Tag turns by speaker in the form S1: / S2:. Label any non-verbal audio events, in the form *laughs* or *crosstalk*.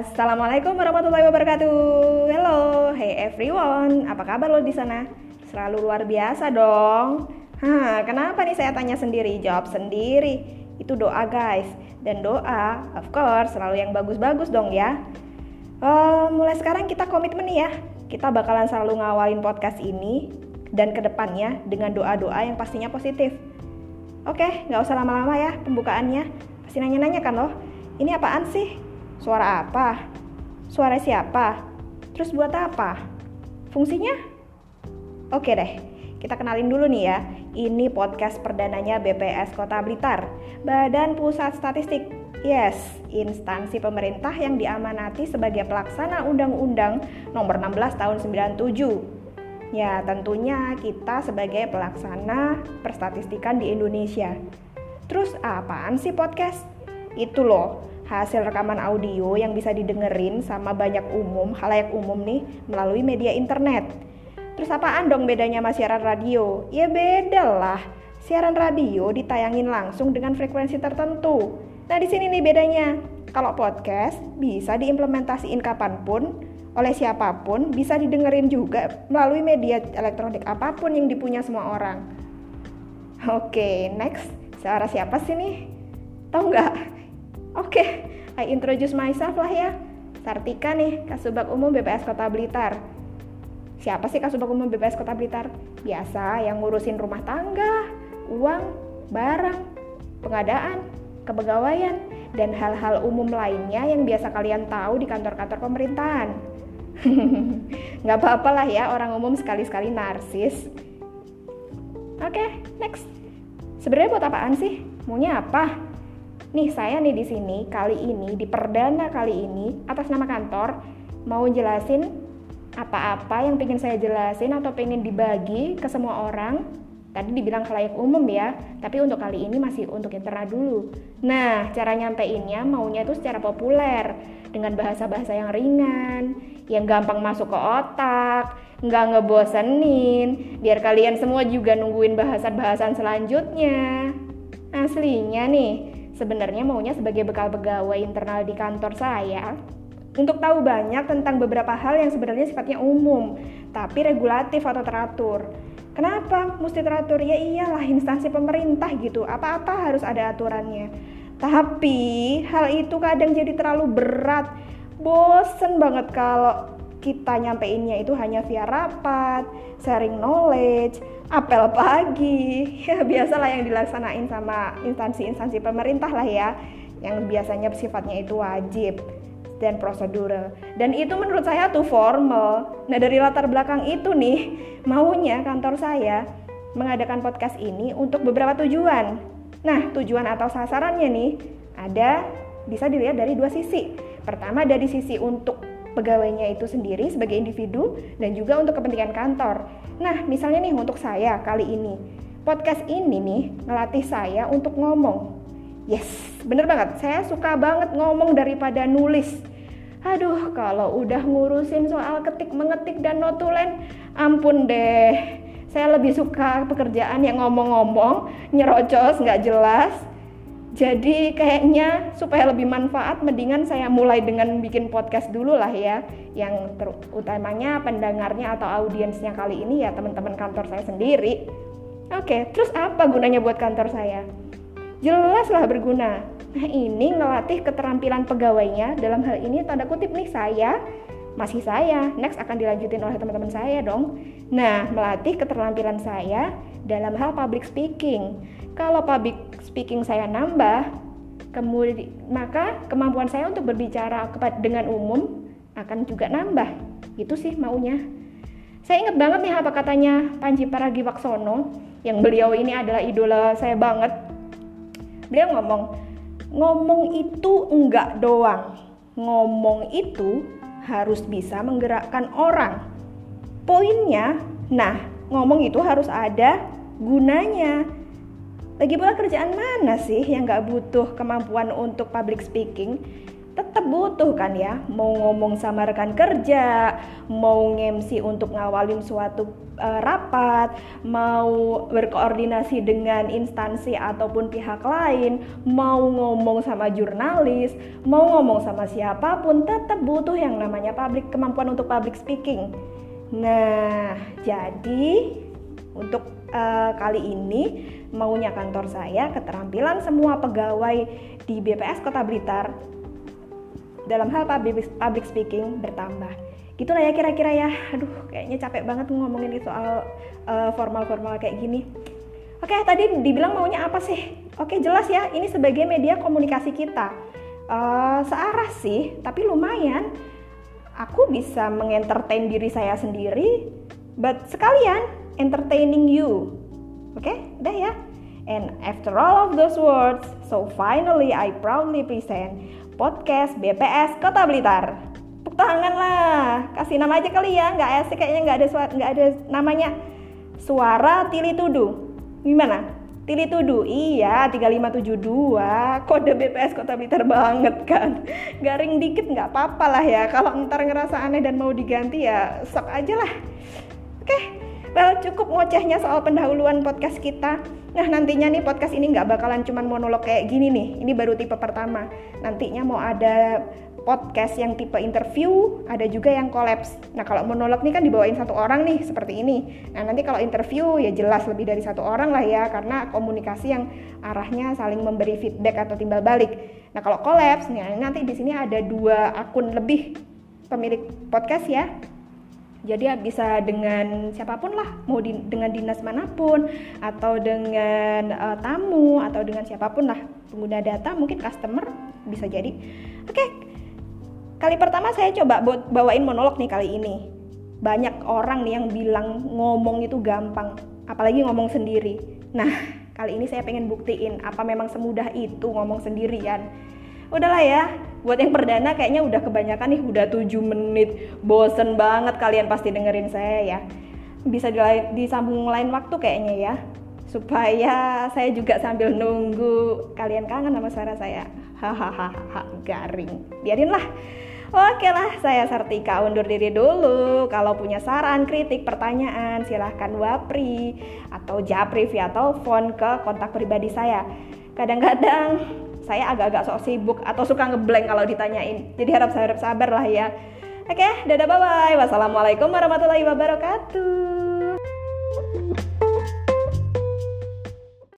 S1: Assalamualaikum warahmatullahi wabarakatuh. Hello, hey everyone. Apa kabar lo di sana? Selalu luar biasa dong. Hah, kenapa nih saya tanya sendiri, jawab sendiri? Itu doa guys. Dan doa, of course, selalu yang bagus-bagus dong ya. Uh, mulai sekarang kita komitmen nih ya. Kita bakalan selalu ngawalin podcast ini dan ke depannya dengan doa-doa yang pastinya positif. Oke, nggak usah lama-lama ya pembukaannya. Pasti nanya-nanya kan loh. Ini apaan sih? Suara apa? Suara siapa? Terus buat apa? Fungsinya? Oke deh, kita kenalin dulu nih ya. Ini podcast perdananya BPS Kota Blitar, Badan Pusat Statistik. Yes, instansi pemerintah yang diamanati sebagai pelaksana Undang-Undang Nomor 16 Tahun 97. Ya, tentunya kita sebagai pelaksana perstatistikan di Indonesia. Terus apaan sih podcast? Itu loh, hasil rekaman audio yang bisa didengerin sama banyak umum, halayak umum nih melalui media internet. Terus apaan dong bedanya sama siaran radio? Ya beda lah. Siaran radio ditayangin langsung dengan frekuensi tertentu. Nah di sini nih bedanya. Kalau podcast bisa diimplementasiin kapan pun, oleh siapa pun, bisa didengerin juga melalui media elektronik apa pun yang dipunya semua orang. Oke, next. Suara siapa sih nih? Tahu nggak? Oke, okay, I introduce myself lah ya. Sartika nih, Kasubag Umum BPS Kota Blitar. Siapa sih Kasubag Umum BPS Kota Blitar? Biasa yang ngurusin rumah tangga, uang, barang, pengadaan, kepegawaian, dan hal-hal umum lainnya yang biasa kalian tahu di kantor-kantor pemerintahan. *laughs* Nggak apa-apa lah ya orang umum sekali-sekali narsis. Oke, okay, next. Sebenarnya buat apaan sih? Maunya apa? Nih saya nih di sini kali ini di perdana kali ini atas nama kantor mau jelasin apa-apa yang pengen saya jelasin atau pengen dibagi ke semua orang. Tadi dibilang khalayak umum ya, tapi untuk kali ini masih untuk internal dulu. Nah, cara nyampeinnya maunya itu secara populer dengan bahasa-bahasa yang ringan, yang gampang masuk ke otak, nggak ngebosenin, biar kalian semua juga nungguin bahasan-bahasan selanjutnya. Aslinya nih, Sebenarnya maunya sebagai bekal pegawai internal di kantor saya untuk tahu banyak tentang beberapa hal yang sebenarnya sifatnya umum, tapi regulatif atau teratur. Kenapa mesti teratur? Ya iyalah instansi pemerintah gitu, apa-apa harus ada aturannya. Tapi hal itu kadang jadi terlalu berat, bosen banget kalau kita nyampeinnya itu hanya via rapat, sharing knowledge, apel pagi, *laughs* ya biasalah yang dilaksanain sama instansi-instansi pemerintah lah ya, yang biasanya sifatnya itu wajib dan prosedural. Dan itu menurut saya tuh formal. Nah dari latar belakang itu nih, maunya kantor saya mengadakan podcast ini untuk beberapa tujuan. Nah tujuan atau sasarannya nih ada bisa dilihat dari dua sisi. Pertama dari sisi untuk pegawainya itu sendiri sebagai individu dan juga untuk kepentingan kantor. Nah, misalnya nih untuk saya kali ini, podcast ini nih ngelatih saya untuk ngomong. Yes, bener banget. Saya suka banget ngomong daripada nulis. Aduh, kalau udah ngurusin soal ketik, mengetik, dan notulen, ampun deh. Saya lebih suka pekerjaan yang ngomong-ngomong, nyerocos, nggak jelas, jadi kayaknya supaya lebih manfaat mendingan saya mulai dengan bikin podcast dulu lah ya yang terutamanya pendengarnya atau audiensnya kali ini ya teman-teman kantor saya sendiri. Oke, terus apa gunanya buat kantor saya? Jelaslah berguna. Nah ini ngelatih keterampilan pegawainya dalam hal ini tanda kutip nih saya masih saya. Next akan dilanjutin oleh teman-teman saya dong. Nah, melatih keterampilan saya dalam hal public speaking. Kalau public speaking saya nambah, kemudian maka kemampuan saya untuk berbicara dengan umum akan juga nambah. Itu sih maunya. Saya ingat banget nih apa katanya Panji Pragiwaksono yang beliau ini adalah idola saya banget. Beliau ngomong, ngomong itu enggak doang. Ngomong itu harus bisa menggerakkan orang. Poinnya, nah, ngomong itu harus ada gunanya lagi pula kerjaan mana sih yang gak butuh kemampuan untuk public speaking? Tetap butuh kan ya, mau ngomong sama rekan kerja, mau ngemsi untuk ngawalin suatu uh, rapat, mau berkoordinasi dengan instansi ataupun pihak lain, mau ngomong sama jurnalis, mau ngomong sama siapa pun, tetap butuh yang namanya public kemampuan untuk public speaking. Nah, jadi untuk uh, kali ini maunya kantor saya keterampilan semua pegawai di BPS Kota Blitar dalam hal public, speaking bertambah. Gitulah ya kira-kira ya. Aduh, kayaknya capek banget ngomongin soal uh, formal-formal kayak gini. Oke, tadi dibilang maunya apa sih? Oke, jelas ya. Ini sebagai media komunikasi kita. Uh, searah sih, tapi lumayan. Aku bisa mengentertain diri saya sendiri, but sekalian entertaining you. Oke, udah ya. And after all of those words, so finally I proudly present podcast BPS Kota Blitar. Tepuk tangan lah, kasih nama aja kali ya, nggak asik kayaknya nggak ada nggak ada namanya. Suara Tili Tudu. Gimana? Tili Tudu, iya 3572 kode BPS Kota Blitar banget kan. Garing dikit nggak apa-apa lah ya. Kalau ntar ngerasa aneh dan mau diganti ya sok aja lah. Oke well cukup ngocehnya soal pendahuluan podcast kita Nah nantinya nih podcast ini nggak bakalan cuman monolog kayak gini nih. Ini baru tipe pertama. Nantinya mau ada podcast yang tipe interview, ada juga yang kolaps. Nah kalau monolog nih kan dibawain satu orang nih seperti ini. Nah nanti kalau interview ya jelas lebih dari satu orang lah ya karena komunikasi yang arahnya saling memberi feedback atau timbal balik. Nah kalau kolaps, nih nanti di sini ada dua akun lebih pemilik podcast ya jadi ya bisa dengan siapa pun lah, mau di, dengan dinas mana pun atau dengan uh, tamu atau dengan siapa pun lah pengguna data, mungkin customer bisa jadi. Oke, okay. kali pertama saya coba bawain monolog nih kali ini. Banyak orang nih yang bilang ngomong itu gampang, apalagi ngomong sendiri. Nah, *laughs* kali ini saya pengen buktiin apa memang semudah itu ngomong sendirian udahlah ya buat yang perdana kayaknya udah kebanyakan nih udah 7 menit. Bosen banget kalian pasti dengerin saya ya. Bisa disambung lain waktu kayaknya ya supaya saya juga sambil nunggu. Kalian kangen sama suara saya. Hahaha garing. Biarin lah Oke lah, saya Sartika undur diri dulu. Kalau punya saran, kritik, pertanyaan, silahkan wapri atau japri via telepon ke kontak pribadi saya. Kadang-kadang saya agak-agak sok sibuk atau suka ngeblank kalau ditanyain. Jadi harap harap sabar lah ya. Oke, dadah bye bye. Wassalamualaikum warahmatullahi wabarakatuh.